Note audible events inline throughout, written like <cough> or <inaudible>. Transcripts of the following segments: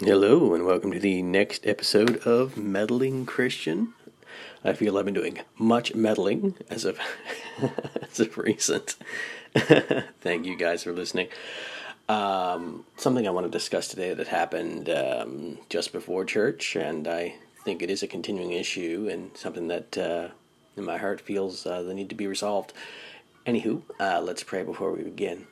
Hello, and welcome to the next episode of Meddling Christian. I feel I've been doing much meddling as of <laughs> as of recent. <laughs> Thank you guys for listening. Um, something I want to discuss today that happened um, just before church, and I think it is a continuing issue and something that uh, in my heart feels uh, the need to be resolved. Anywho, uh, let's pray before we begin.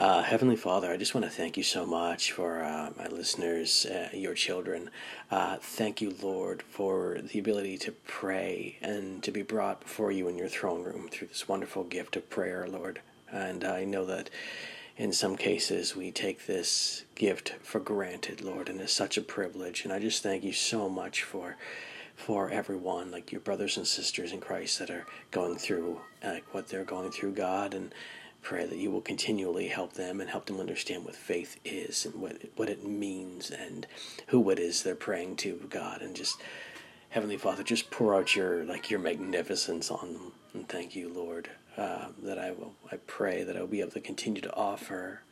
Uh, Heavenly Father, I just want to thank you so much for uh, my listeners, uh, your children. Uh, thank you, Lord, for the ability to pray and to be brought before you in your throne room through this wonderful gift of prayer, Lord. And I know that in some cases we take this gift for granted, Lord, and it's such a privilege. And I just thank you so much for for everyone, like your brothers and sisters in Christ that are going through like what they're going through, God, and pray that you will continually help them and help them understand what faith is and what what it means and who it is they're praying to God and just Heavenly Father just pour out your like your magnificence on them and thank you Lord uh, that I will I pray that I'll be able to continue to offer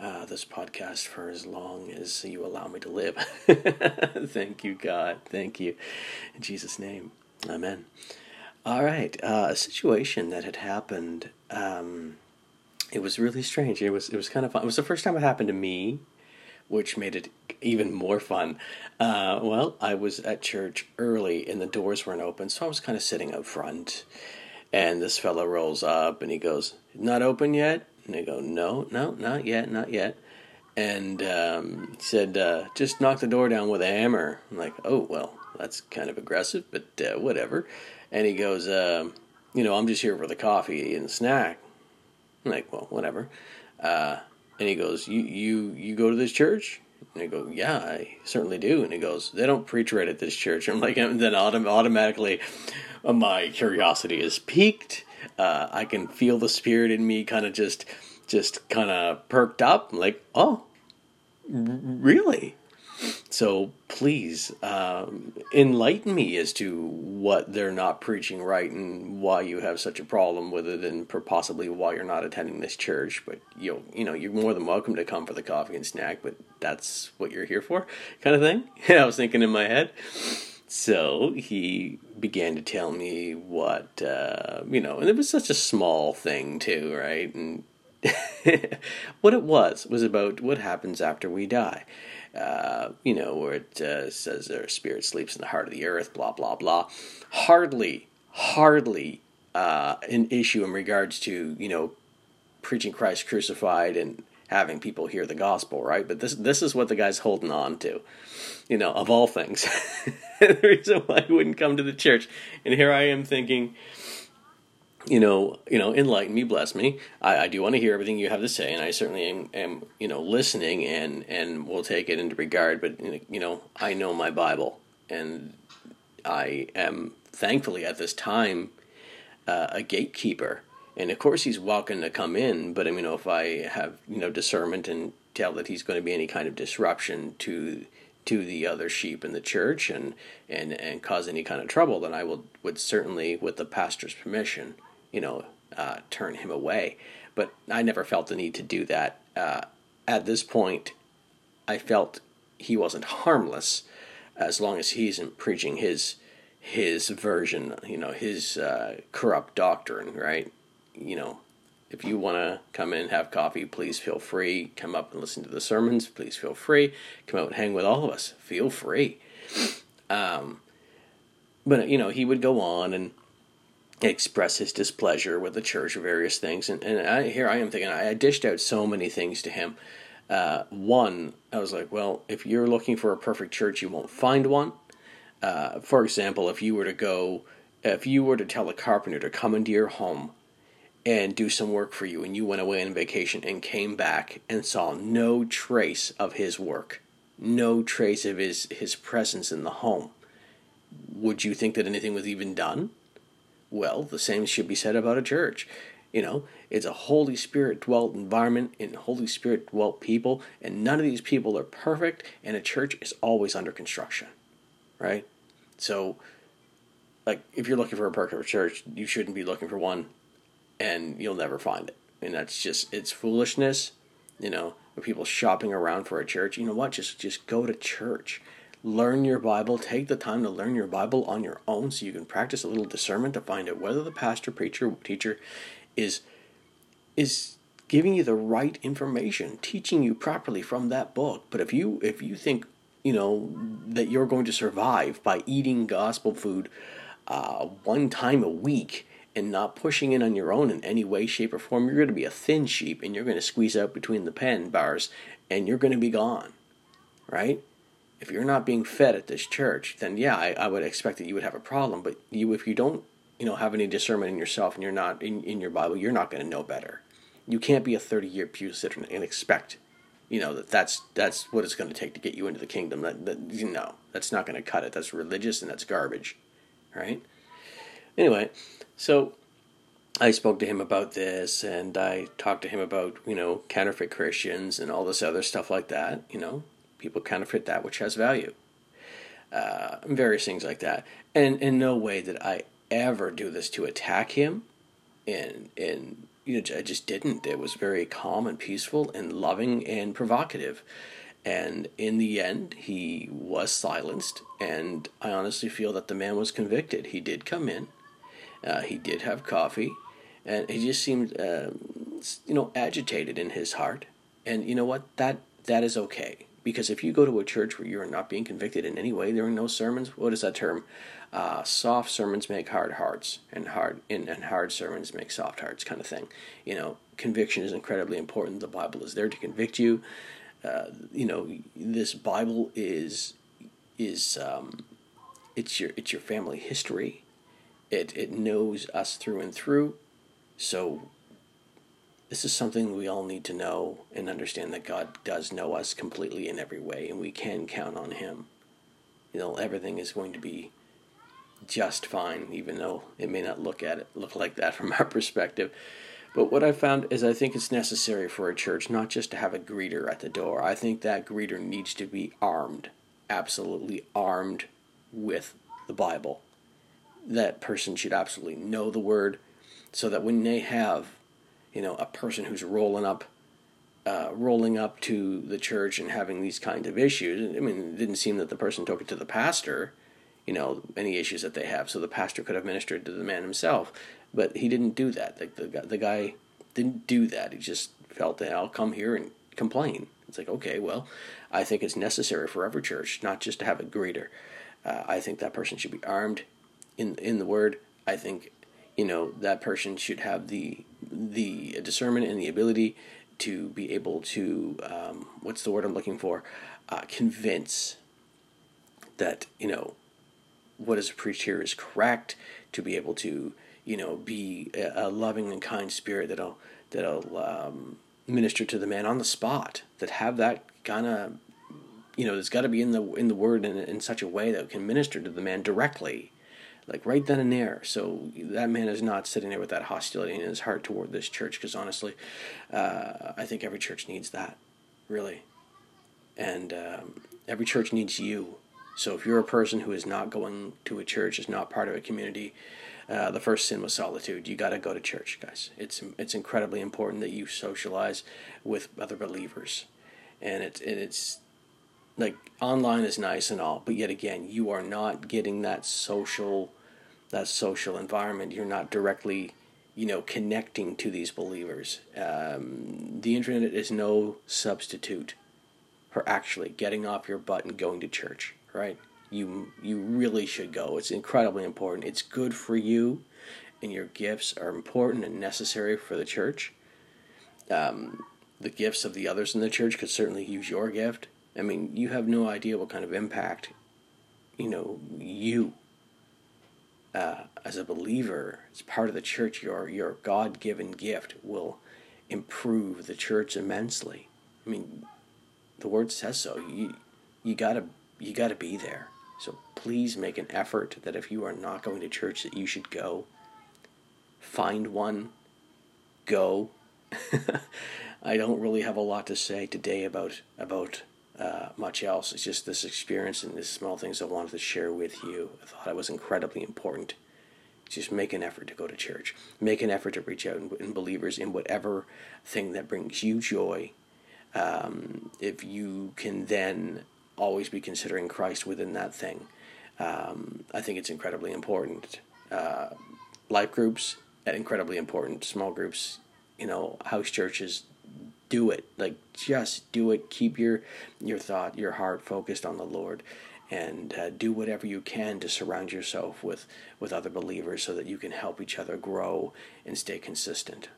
uh, this podcast for as long as you allow me to live. <laughs> thank you, God. Thank you. In Jesus' name. Amen. All right. Uh, a situation that had happened um, it was really strange. It was it was kind of fun. It was the first time it happened to me, which made it even more fun. Uh, well, I was at church early and the doors weren't open, so I was kind of sitting up front. And this fellow rolls up and he goes, "Not open yet?" And I go, "No, no, not yet, not yet." And um, said, uh, "Just knock the door down with a hammer." I'm like, "Oh well, that's kind of aggressive, but uh, whatever." And he goes, uh, "You know, I'm just here for the coffee and snack." I'm like, well, whatever. Uh, and he goes, you, you, you go to this church? And I go, yeah, I certainly do. And he goes, they don't preach right at this church. <laughs> I'm like, and then autom- automatically uh, my curiosity is piqued. Uh, I can feel the spirit in me kind of just, just kind of perked up. I'm like, oh, really? So please um, enlighten me as to what they're not preaching right and why you have such a problem with it, and possibly why you're not attending this church. But you you know you're more than welcome to come for the coffee and snack, but that's what you're here for, kind of thing. <laughs> I was thinking in my head. So he began to tell me what uh, you know, and it was such a small thing too, right? And <laughs> what it was was about what happens after we die uh, you know, where it uh, says their spirit sleeps in the heart of the earth, blah, blah, blah. Hardly, hardly uh, an issue in regards to, you know, preaching Christ crucified and having people hear the gospel, right? But this this is what the guy's holding on to, you know, of all things. <laughs> the reason why he wouldn't come to the church. And here I am thinking, you know, you know, enlighten me, bless me. I, I do want to hear everything you have to say, and I certainly am, am, you know, listening and and will take it into regard. But you know, I know my Bible, and I am thankfully at this time uh, a gatekeeper. And of course, he's welcome to come in. But I mean, you know, if I have you know discernment and tell that he's going to be any kind of disruption to to the other sheep in the church and and and cause any kind of trouble, then I will would certainly, with the pastor's permission, you know, uh, turn him away. But I never felt the need to do that. Uh, at this point, I felt he wasn't harmless as long as he isn't preaching his his version, you know, his uh, corrupt doctrine, right? You know, if you want to come in and have coffee, please feel free. Come up and listen to the sermons, please feel free. Come out and hang with all of us, feel free. Um, but you know, he would go on and express his displeasure with the church or various things. And, and I, here I am thinking, I, dished out so many things to him. Uh, one, I was like, well, if you're looking for a perfect church, you won't find one. Uh, for example, if you were to go, if you were to tell a carpenter to come into your home and do some work for you, and you went away on vacation and came back and saw no trace of his work, no trace of his, his presence in the home, would you think that anything was even done? Well, the same should be said about a church. You know, it's a Holy Spirit dwelt environment and Holy Spirit dwelt people, and none of these people are perfect, and a church is always under construction, right? So, like, if you're looking for a perfect church, you shouldn't be looking for one, and you'll never find it. And that's just, it's foolishness, you know, people shopping around for a church. You know what? Just just go to church. Learn your Bible. Take the time to learn your Bible on your own so you can practice a little discernment to find out whether the pastor, preacher, teacher is is giving you the right information, teaching you properly from that book. But if you if you think you know that you're going to survive by eating gospel food uh, one time a week and not pushing in on your own in any way, shape, or form, you're going to be a thin sheep and you're going to squeeze out between the pen bars and you're going to be gone, right? If you're not being fed at this church, then yeah, I, I would expect that you would have a problem. But you, if you don't, you know, have any discernment in yourself and you're not in, in your Bible, you're not going to know better. You can't be a 30 year pew sitter and expect, you know, that that's that's what it's going to take to get you into the kingdom. That, that you know, that's not going to cut it. That's religious and that's garbage, right? Anyway, so I spoke to him about this and I talked to him about, you know, counterfeit Christians and all this other stuff like that. You know, people counterfeit that which has value. Uh, various things like that. And in no way did I ever do this to attack him. And, and you know, I just didn't. It was very calm and peaceful and loving and provocative. And in the end, he was silenced. And I honestly feel that the man was convicted. He did come in, uh, he did have coffee, and he just seemed, uh, you know, agitated in his heart. And you know what? That that is okay because if you go to a church where you are not being convicted in any way, are no sermons. What is that term? uh, soft sermons make hard hearts, and hard and, and hard sermons make soft hearts, kind of thing. You know, conviction is incredibly important. The Bible is there to convict you. Uh, you know, this Bible is is um, it's your it's your family history. It it knows us through and through. So this is something we all need to know and understand that God does know us completely in every way, and we can count on Him. You know, everything is going to be just fine, even though it may not look at it look like that <laughs> from our perspective. But what I found is I think it's necessary for a church not just to have a greeter at the door. I think that greeter needs to be armed, absolutely armed with the Bible. That person should absolutely know the word so that when they have, you know, a person who's rolling up uh, rolling up to the church and having these kinds of issues. I mean, it didn't seem that the person took it to the pastor you know, any issues that they have. So the pastor could have ministered to the man himself, but he didn't do that. The, the, the guy didn't do that. He just felt that I'll come here and complain. It's like, okay, well, I think it's necessary for every church not just to have a greeter. Uh, I think that person should be armed in in the word. I think you know that person should have the the discernment and the ability to be able to um, what's the word I'm looking for? Uh, convince that you know what is preached here is correct, to be able to, you know, be a, loving and kind spirit that'll that'll um, minister to the man on the spot. That have that kind of, you know, it's got to be in the in the word in in such a way that can minister to the man directly, like right then and there. So that man is not sitting there with that hostility in his heart toward this church. Because honestly, uh, I think every church needs that, really, and um, every church needs you so if you're a person who is not going to a church, is not part of a community, uh, the first sin was solitude. You got to go to church, guys. It's it's incredibly important that you socialize with other believers, and it's and it's like online is nice and all, but yet again, you are not getting that social that social environment. You're not directly you know connecting to these believers. Um, the internet is no substitute for actually getting off your butt and going to church right? You you really should go. It's incredibly important. It's good for you, and your gifts are important and necessary for the church. Um, the gifts of the others in the church could certainly use your gift. I mean, you have no idea what kind of impact, you know, you uh, as a believer, as part of the church, your your God given gift will improve the church immensely. I mean, the word says so. You you gotta you got to be there. So please make an effort that if you are not going to church, that you should go. Find one. Go. <laughs> I don't really have a lot to say today about about uh, much else. It's just this experience and these small things I wanted to share with you. I thought it was incredibly important. Just make an effort to go to church. Make an effort to reach out in, believers in whatever thing that brings you joy um, if you can then always be considering Christ within that thing, um, I think it's incredibly important. Uh, life groups, incredibly important. Small groups, you know, house churches, do it. Like just do it. Keep your your thought, your heart focused on the Lord, and uh, do whatever you can to surround yourself with with other believers so that you can help each other grow and stay consistent.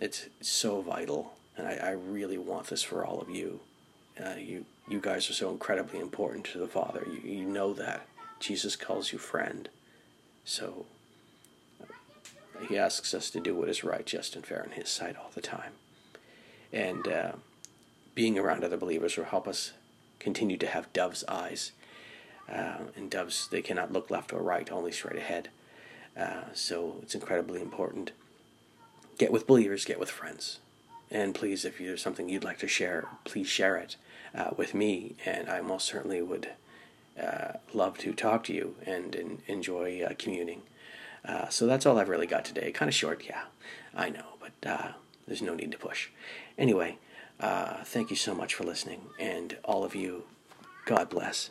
It's so vital, and I, I really want this for all of you. Uh, you you guys are so incredibly important to the Father. You, you know that Jesus calls you friend, so he asks us to do what is right, just, and fair in His sight all the time. And uh, being around other believers will help us continue to have dove's eyes. Uh, and doves, they cannot look left or right, only straight ahead. Uh, so it's incredibly important. Get with believers, get with friends. And please, if there's something you'd like to share, please share it uh, with me, and I most certainly would uh, love to talk to you and, and enjoy uh, communing. So that's all I've really got today. Kind of short, yeah, I know, but there's no need to push. Anyway, uh, thank you so much for listening, and all of you, God bless.